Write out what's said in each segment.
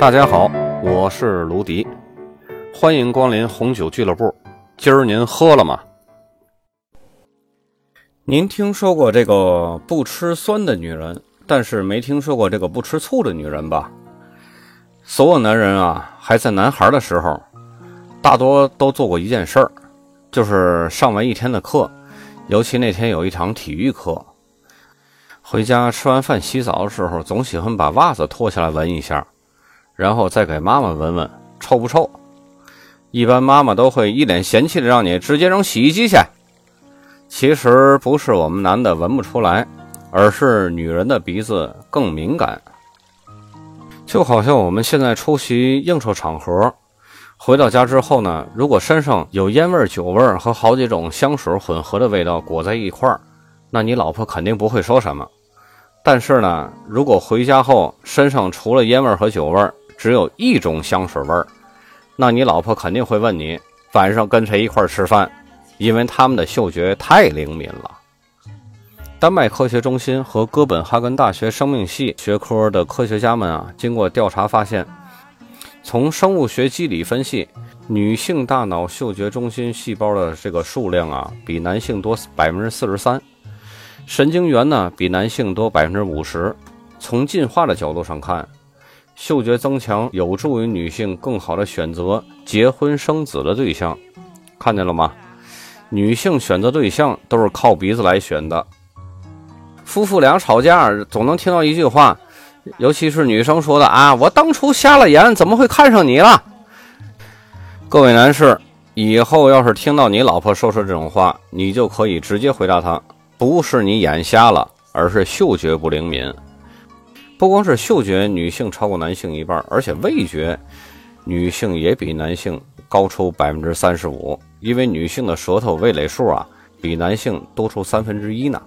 大家好，我是卢迪，欢迎光临红酒俱乐部。今儿您喝了吗？您听说过这个不吃酸的女人，但是没听说过这个不吃醋的女人吧？所有男人啊，还在男孩的时候，大多都做过一件事儿，就是上完一天的课，尤其那天有一堂体育课，回家吃完饭洗澡的时候，总喜欢把袜子脱下来闻一下，然后再给妈妈闻闻臭不臭。一般妈妈都会一脸嫌弃的让你直接扔洗衣机去。其实不是我们男的闻不出来，而是女人的鼻子更敏感。就好像我们现在出席应酬场合，回到家之后呢，如果身上有烟味、酒味和好几种香水混合的味道裹在一块儿，那你老婆肯定不会说什么。但是呢，如果回家后身上除了烟味和酒味，只有一种香水味儿，那你老婆肯定会问你晚上跟谁一块吃饭，因为他们的嗅觉太灵敏了。丹麦科学中心和哥本哈根大学生命系学科的科学家们啊，经过调查发现，从生物学机理分析，女性大脑嗅觉中心细胞的这个数量啊，比男性多百分之四十三，神经元呢比男性多百分之五十。从进化的角度上看，嗅觉增强有助于女性更好的选择结婚生子的对象。看见了吗？女性选择对象都是靠鼻子来选的。夫妇俩吵架，总能听到一句话，尤其是女生说的啊：“我当初瞎了眼，怎么会看上你了？”各位男士，以后要是听到你老婆说出这种话，你就可以直接回答她：“不是你眼瞎了，而是嗅觉不灵敏。”不光是嗅觉，女性超过男性一半，而且味觉，女性也比男性高出百分之三十五，因为女性的舌头味蕾数啊，比男性多出三分之一呢。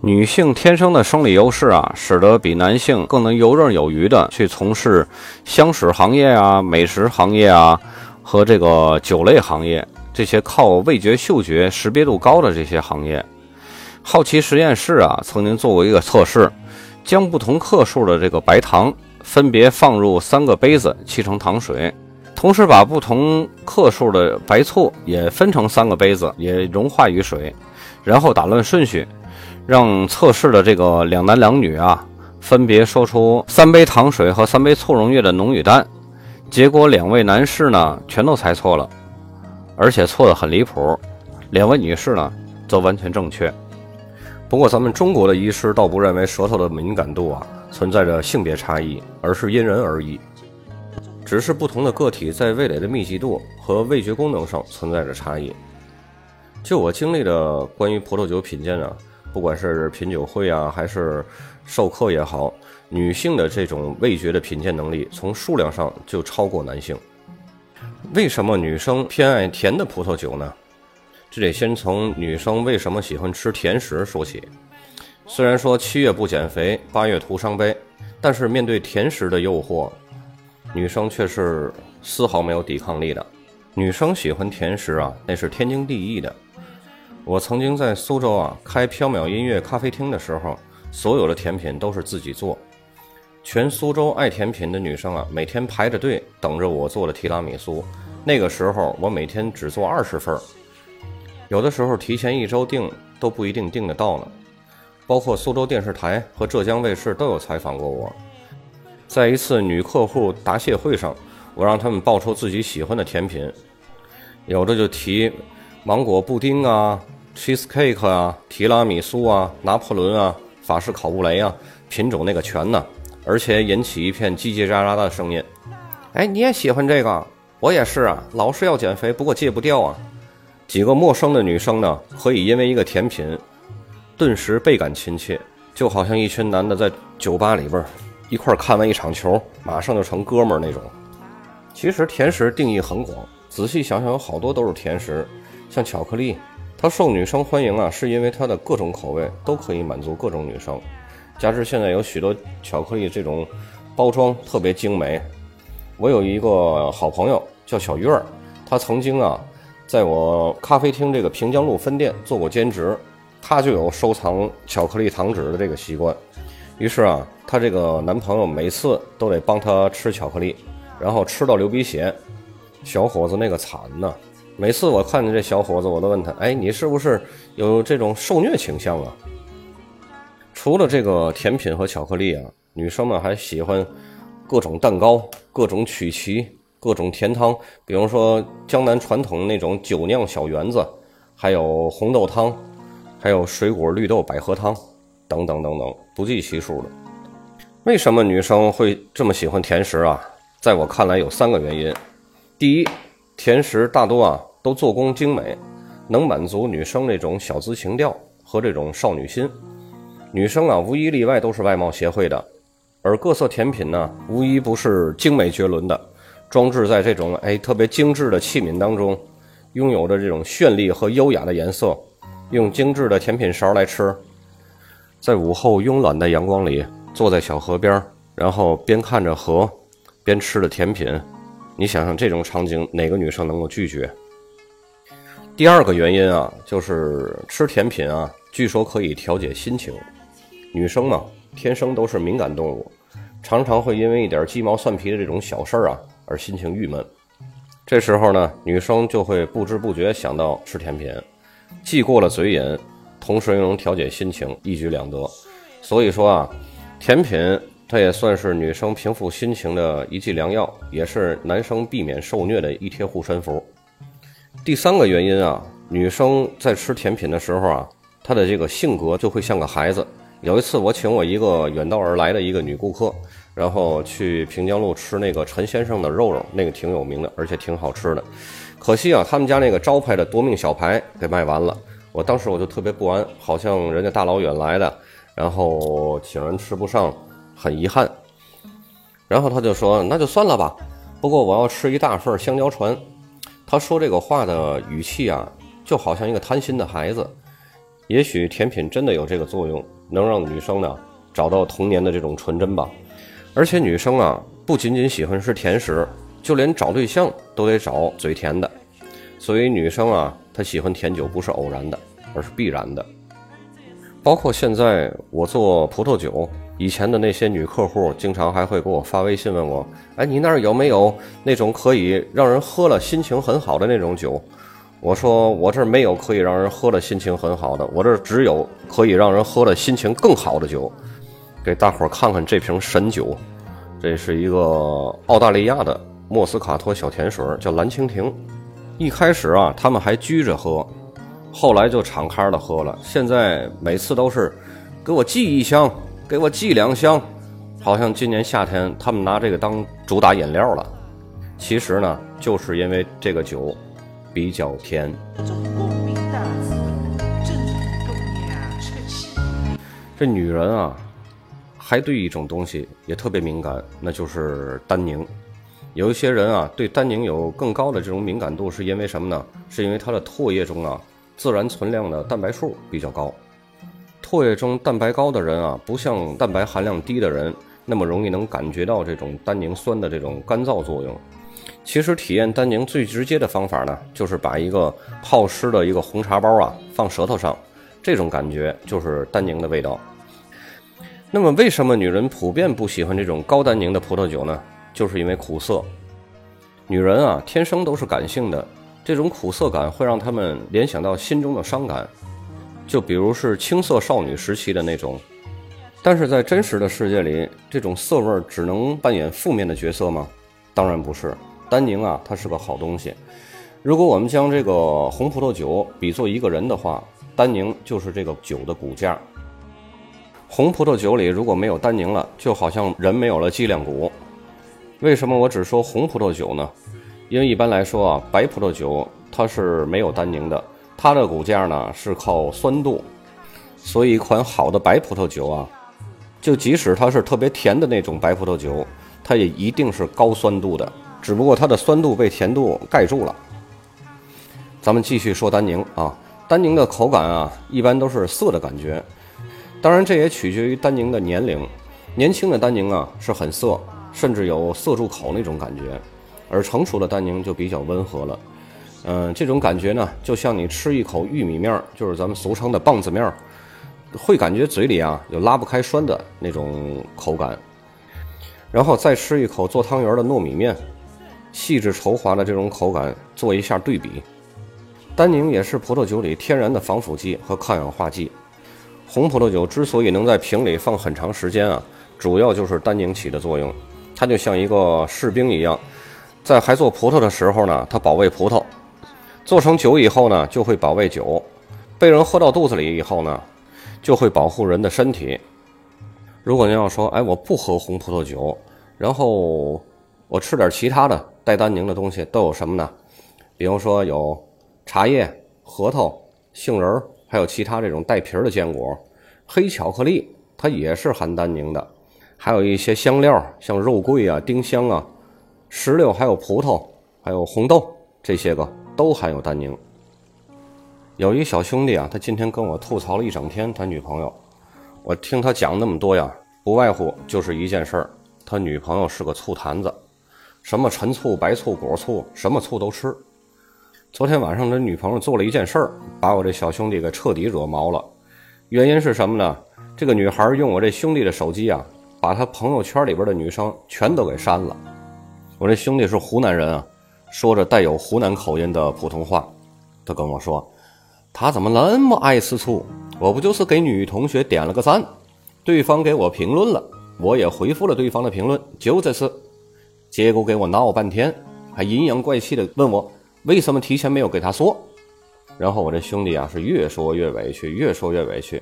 女性天生的生理优势啊，使得比男性更能游刃有余的去从事香水行业啊、美食行业啊和这个酒类行业这些靠味觉、嗅觉识别度高的这些行业。好奇实验室啊，曾经做过一个测试，将不同克数的这个白糖分别放入三个杯子，沏成糖水，同时把不同克数的白醋也分成三个杯子，也融化于水，然后打乱顺序。让测试的这个两男两女啊，分别说出三杯糖水和三杯醋溶液的浓与淡，结果两位男士呢全都猜错了，而且错的很离谱；两位女士呢则完全正确。不过咱们中国的医师倒不认为舌头的敏感度啊存在着性别差异，而是因人而异，只是不同的个体在味蕾的密集度和味觉功能上存在着差异。就我经历的关于葡萄酒品鉴啊。不管是品酒会啊，还是授课也好，女性的这种味觉的品鉴能力，从数量上就超过男性。为什么女生偏爱甜的葡萄酒呢？这得先从女生为什么喜欢吃甜食说起。虽然说七月不减肥，八月徒伤悲，但是面对甜食的诱惑，女生却是丝毫没有抵抗力的。女生喜欢甜食啊，那是天经地义的。我曾经在苏州啊开缥缈音乐咖啡厅的时候，所有的甜品都是自己做。全苏州爱甜品的女生啊，每天排着队等着我做的提拉米苏。那个时候我每天只做二十份儿，有的时候提前一周订都不一定订得到呢。包括苏州电视台和浙江卫视都有采访过我。在一次女客户答谢会上，我让他们报出自己喜欢的甜品，有的就提芒果布丁啊。cheesecake 啊，提拉米苏啊，拿破仑啊，法式烤布雷啊，品种那个全呢，而且引起一片叽叽喳喳的声音。哎，你也喜欢这个？我也是啊，老是要减肥，不过戒不掉啊。几个陌生的女生呢，可以因为一个甜品，顿时倍感亲切，就好像一群男的在酒吧里边一块看完一场球，马上就成哥们儿那种。其实甜食定义很广，仔细想想，有好多都是甜食，像巧克力。它受女生欢迎啊，是因为它的各种口味都可以满足各种女生。加之现在有许多巧克力这种包装特别精美。我有一个好朋友叫小月儿，她曾经啊在我咖啡厅这个平江路分店做过兼职，他就有收藏巧克力糖纸的这个习惯。于是啊，她这个男朋友每次都得帮她吃巧克力，然后吃到流鼻血。小伙子那个惨呐！每次我看见这小伙子，我都问他：“哎，你是不是有这种受虐倾向啊？”除了这个甜品和巧克力啊，女生们还喜欢各种蛋糕、各种曲奇、各种甜汤，比如说江南传统那种酒酿小圆子，还有红豆汤，还有水果绿豆百合汤，等等等等，不计其数的。为什么女生会这么喜欢甜食啊？在我看来，有三个原因。第一，甜食大多啊都做工精美，能满足女生那种小资情调和这种少女心。女生啊无一例外都是外貌协会的，而各色甜品呢无一不是精美绝伦的，装置在这种哎特别精致的器皿当中，拥有着这种绚丽和优雅的颜色。用精致的甜品勺来吃，在午后慵懒的阳光里，坐在小河边，然后边看着河，边吃着甜品。你想想这种场景，哪个女生能够拒绝？第二个原因啊，就是吃甜品啊，据说可以调节心情。女生嘛，天生都是敏感动物，常常会因为一点鸡毛蒜皮的这种小事儿啊，而心情郁闷。这时候呢，女生就会不知不觉想到吃甜品，既过了嘴瘾，同时又能调节心情，一举两得。所以说啊，甜品。它也算是女生平复心情的一剂良药，也是男生避免受虐的一贴护身符。第三个原因啊，女生在吃甜品的时候啊，她的这个性格就会像个孩子。有一次，我请我一个远道而来的一个女顾客，然后去平江路吃那个陈先生的肉肉，那个挺有名的，而且挺好吃的。可惜啊，他们家那个招牌的夺命小排给卖完了。我当时我就特别不安，好像人家大老远来的，然后请人吃不上。很遗憾，然后他就说：“那就算了吧。”不过我要吃一大份香蕉船。他说这个话的语气啊，就好像一个贪心的孩子。也许甜品真的有这个作用，能让女生呢找到童年的这种纯真吧。而且女生啊，不仅仅喜欢吃甜食，就连找对象都得找嘴甜的。所以女生啊，她喜欢甜酒不是偶然的，而是必然的。包括现在我做葡萄酒。以前的那些女客户，经常还会给我发微信问我：“哎，你那儿有没有那种可以让人喝了心情很好的那种酒？”我说：“我这儿没有可以让人喝了心情很好的，我这儿只有可以让人喝了心情更好的酒。”给大伙儿看看这瓶神酒，这是一个澳大利亚的莫斯卡托小甜水，叫蓝蜻蜓。一开始啊，他们还拘着喝，后来就敞开了喝了。现在每次都是给我寄一箱。给我寄两箱，好像今年夏天他们拿这个当主打饮料了。其实呢，就是因为这个酒比较甜。这女人啊，还对一种东西也特别敏感，那就是单宁。有一些人啊，对单宁有更高的这种敏感度，是因为什么呢？是因为它的唾液中啊，自然存量的蛋白数比较高。唾液中蛋白高的人啊，不像蛋白含量低的人那么容易能感觉到这种单宁酸的这种干燥作用。其实体验单宁最直接的方法呢，就是把一个泡湿的一个红茶包啊放舌头上，这种感觉就是单宁的味道。那么为什么女人普遍不喜欢这种高单宁的葡萄酒呢？就是因为苦涩。女人啊，天生都是感性的，这种苦涩感会让她们联想到心中的伤感。就比如是青涩少女时期的那种，但是在真实的世界里，这种涩味只能扮演负面的角色吗？当然不是。单宁啊，它是个好东西。如果我们将这个红葡萄酒比作一个人的话，单宁就是这个酒的骨架。红葡萄酒里如果没有单宁了，就好像人没有了脊梁骨。为什么我只说红葡萄酒呢？因为一般来说啊，白葡萄酒它是没有单宁的。它的骨架呢是靠酸度，所以一款好的白葡萄酒啊，就即使它是特别甜的那种白葡萄酒，它也一定是高酸度的，只不过它的酸度被甜度盖住了。咱们继续说单宁啊，单宁的口感啊，一般都是涩的感觉，当然这也取决于单宁的年龄，年轻的单宁啊是很涩，甚至有涩住口那种感觉，而成熟的单宁就比较温和了。嗯，这种感觉呢，就像你吃一口玉米面儿，就是咱们俗称的棒子面儿，会感觉嘴里啊有拉不开栓的那种口感。然后再吃一口做汤圆的糯米面，细致稠滑的这种口感做一下对比。单宁也是葡萄酒里天然的防腐剂和抗氧化剂。红葡萄酒之所以能在瓶里放很长时间啊，主要就是单宁起的作用。它就像一个士兵一样，在还做葡萄的时候呢，它保卫葡萄；做成酒以后呢，就会保卫酒；被人喝到肚子里以后呢，就会保护人的身体。如果您要说，哎，我不喝红葡萄酒，然后我吃点其他的带单宁的东西，都有什么呢？比如说有。茶叶、核桃、杏仁还有其他这种带皮儿的坚果，黑巧克力它也是含单宁的，还有一些香料，像肉桂啊、丁香啊、石榴，还有葡萄，还有红豆，这些个都含有单宁。有一小兄弟啊，他今天跟我吐槽了一整天他女朋友，我听他讲那么多呀，不外乎就是一件事儿，他女朋友是个醋坛子，什么陈醋、白醋、果醋，什么醋都吃。昨天晚上，他女朋友做了一件事儿，把我这小兄弟给彻底惹毛了。原因是什么呢？这个女孩用我这兄弟的手机啊，把他朋友圈里边的女生全都给删了。我这兄弟是湖南人啊，说着带有湖南口音的普通话。他跟我说：“他怎么那么爱吃醋？我不就是给女同学点了个赞，对方给我评论了，我也回复了对方的评论，就这次，结果给我闹半天，还阴阳怪气的问我。”为什么提前没有给他说？然后我这兄弟啊是越说越委屈，越说越委屈。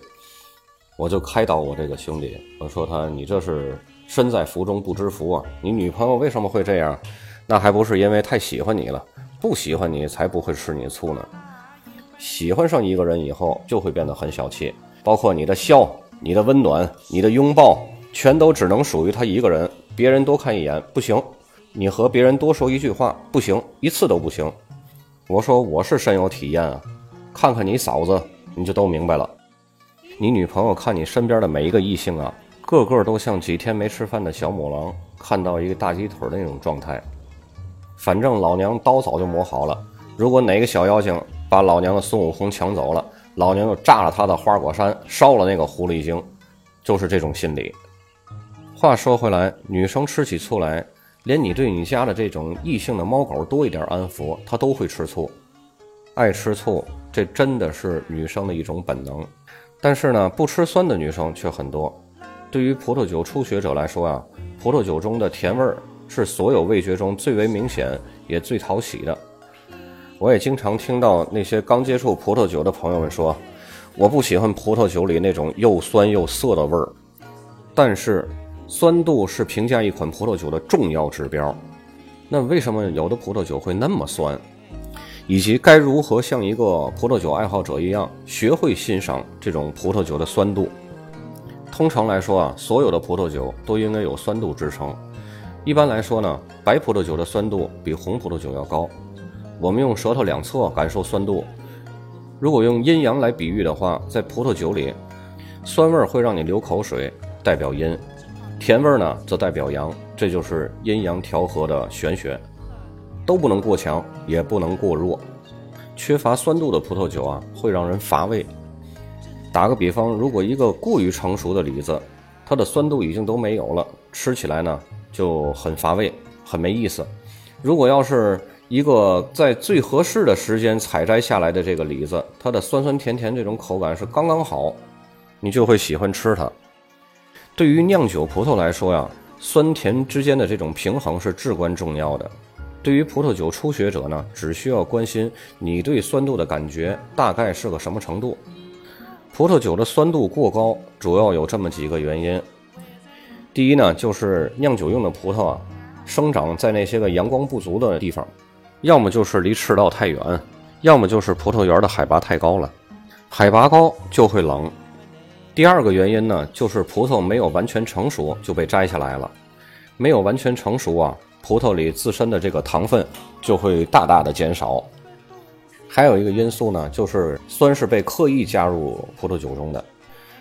我就开导我这个兄弟，我说他你这是身在福中不知福啊！你女朋友为什么会这样？那还不是因为太喜欢你了？不喜欢你才不会吃你醋呢。喜欢上一个人以后就会变得很小气，包括你的笑、你的温暖、你的拥抱，全都只能属于他一个人，别人多看一眼不行。你和别人多说一句话不行，一次都不行。我说我是深有体验啊，看看你嫂子，你就都明白了。你女朋友看你身边的每一个异性啊，个个都像几天没吃饭的小母狼看到一个大鸡腿的那种状态。反正老娘刀早就磨好了，如果哪个小妖精把老娘的孙悟空抢走了，老娘就炸了他的花果山，烧了那个狐狸精，就是这种心理。话说回来，女生吃起醋来。连你对你家的这种异性的猫狗多一点安抚，它都会吃醋，爱吃醋，这真的是女生的一种本能。但是呢，不吃酸的女生却很多。对于葡萄酒初学者来说啊，葡萄酒中的甜味儿是所有味觉中最为明显也最讨喜的。我也经常听到那些刚接触葡萄酒的朋友们说，我不喜欢葡萄酒里那种又酸又涩的味儿，但是。酸度是评价一款葡萄酒的重要指标，那为什么有的葡萄酒会那么酸？以及该如何像一个葡萄酒爱好者一样学会欣赏这种葡萄酒的酸度？通常来说啊，所有的葡萄酒都应该有酸度支撑。一般来说呢，白葡萄酒的酸度比红葡萄酒要高。我们用舌头两侧感受酸度，如果用阴阳来比喻的话，在葡萄酒里，酸味会让你流口水，代表阴。甜味呢，则代表阳，这就是阴阳调和的玄学，都不能过强，也不能过弱。缺乏酸度的葡萄酒啊，会让人乏味。打个比方，如果一个过于成熟的李子，它的酸度已经都没有了，吃起来呢就很乏味，很没意思。如果要是一个在最合适的时间采摘下来的这个李子，它的酸酸甜甜这种口感是刚刚好，你就会喜欢吃它。对于酿酒葡萄来说呀，酸甜之间的这种平衡是至关重要的。对于葡萄酒初学者呢，只需要关心你对酸度的感觉大概是个什么程度。葡萄酒的酸度过高，主要有这么几个原因。第一呢，就是酿酒用的葡萄啊，生长在那些个阳光不足的地方，要么就是离赤道太远，要么就是葡萄园的海拔太高了。海拔高就会冷。第二个原因呢，就是葡萄没有完全成熟就被摘下来了，没有完全成熟啊，葡萄里自身的这个糖分就会大大的减少。还有一个因素呢，就是酸是被刻意加入葡萄酒中的，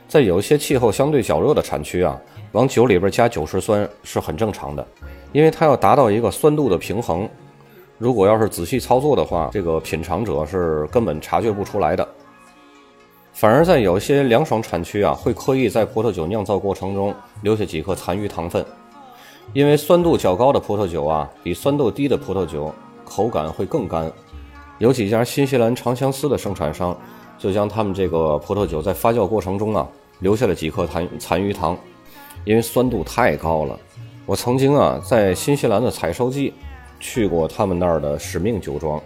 在有一些气候相对较热的产区啊，往酒里边加酒石酸是很正常的，因为它要达到一个酸度的平衡。如果要是仔细操作的话，这个品尝者是根本察觉不出来的。反而在有些凉爽产区啊，会刻意在葡萄酒酿造过程中留下几颗残余糖分，因为酸度较高的葡萄酒啊，比酸度低的葡萄酒口感会更干。有几家新西兰长相思的生产商就将他们这个葡萄酒在发酵过程中啊，留下了几颗残残余糖，因为酸度太高了。我曾经啊，在新西兰的采收季去过他们那儿的使命酒庄。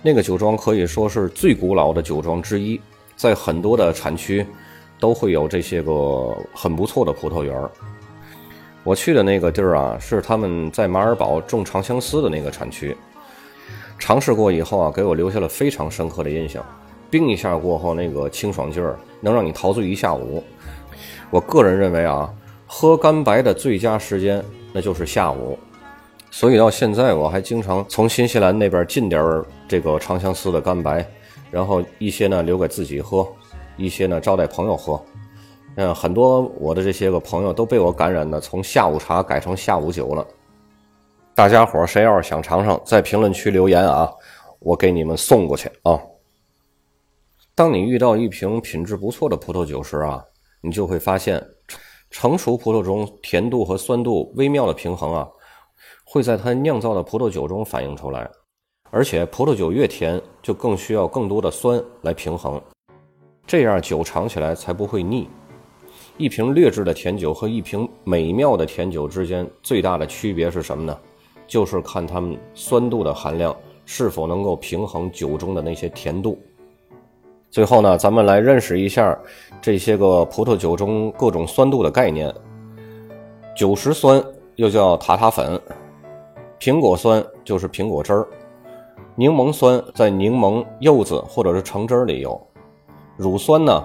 那个酒庄可以说是最古老的酒庄之一，在很多的产区都会有这些个很不错的葡萄园我去的那个地儿啊，是他们在马尔堡种长相思的那个产区。尝试过以后啊，给我留下了非常深刻的印象。冰一下过后，那个清爽劲儿能让你陶醉一下午。我个人认为啊，喝干白的最佳时间那就是下午。所以到现在，我还经常从新西兰那边进点儿这个长相思的干白，然后一些呢留给自己喝，一些呢招待朋友喝。嗯，很多我的这些个朋友都被我感染的，从下午茶改成下午酒了。大家伙谁要是想尝尝，在评论区留言啊，我给你们送过去啊。当你遇到一瓶品质不错的葡萄酒时啊，你就会发现，成熟葡萄中甜度和酸度微妙的平衡啊。会在它酿造的葡萄酒中反映出来，而且葡萄酒越甜，就更需要更多的酸来平衡，这样酒尝起来才不会腻。一瓶劣质的甜酒和一瓶美妙的甜酒之间最大的区别是什么呢？就是看它们酸度的含量是否能够平衡酒中的那些甜度。最后呢，咱们来认识一下这些个葡萄酒中各种酸度的概念。酒石酸又叫塔塔粉。苹果酸就是苹果汁儿，柠檬酸在柠檬、柚子或者是橙汁里有，乳酸呢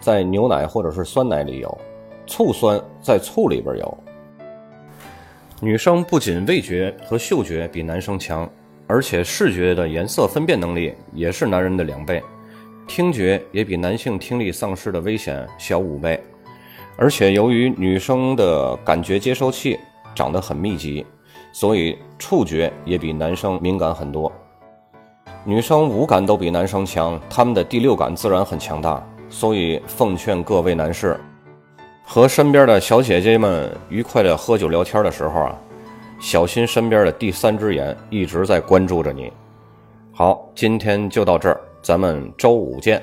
在牛奶或者是酸奶里有，醋酸在醋里边有。女生不仅味觉和嗅觉比男生强，而且视觉的颜色分辨能力也是男人的两倍，听觉也比男性听力丧失的危险小五倍，而且由于女生的感觉接收器长得很密集。所以触觉也比男生敏感很多，女生五感都比男生强，他们的第六感自然很强大。所以奉劝各位男士，和身边的小姐姐们愉快的喝酒聊天的时候啊，小心身边的第三只眼一直在关注着你。好，今天就到这儿，咱们周五见。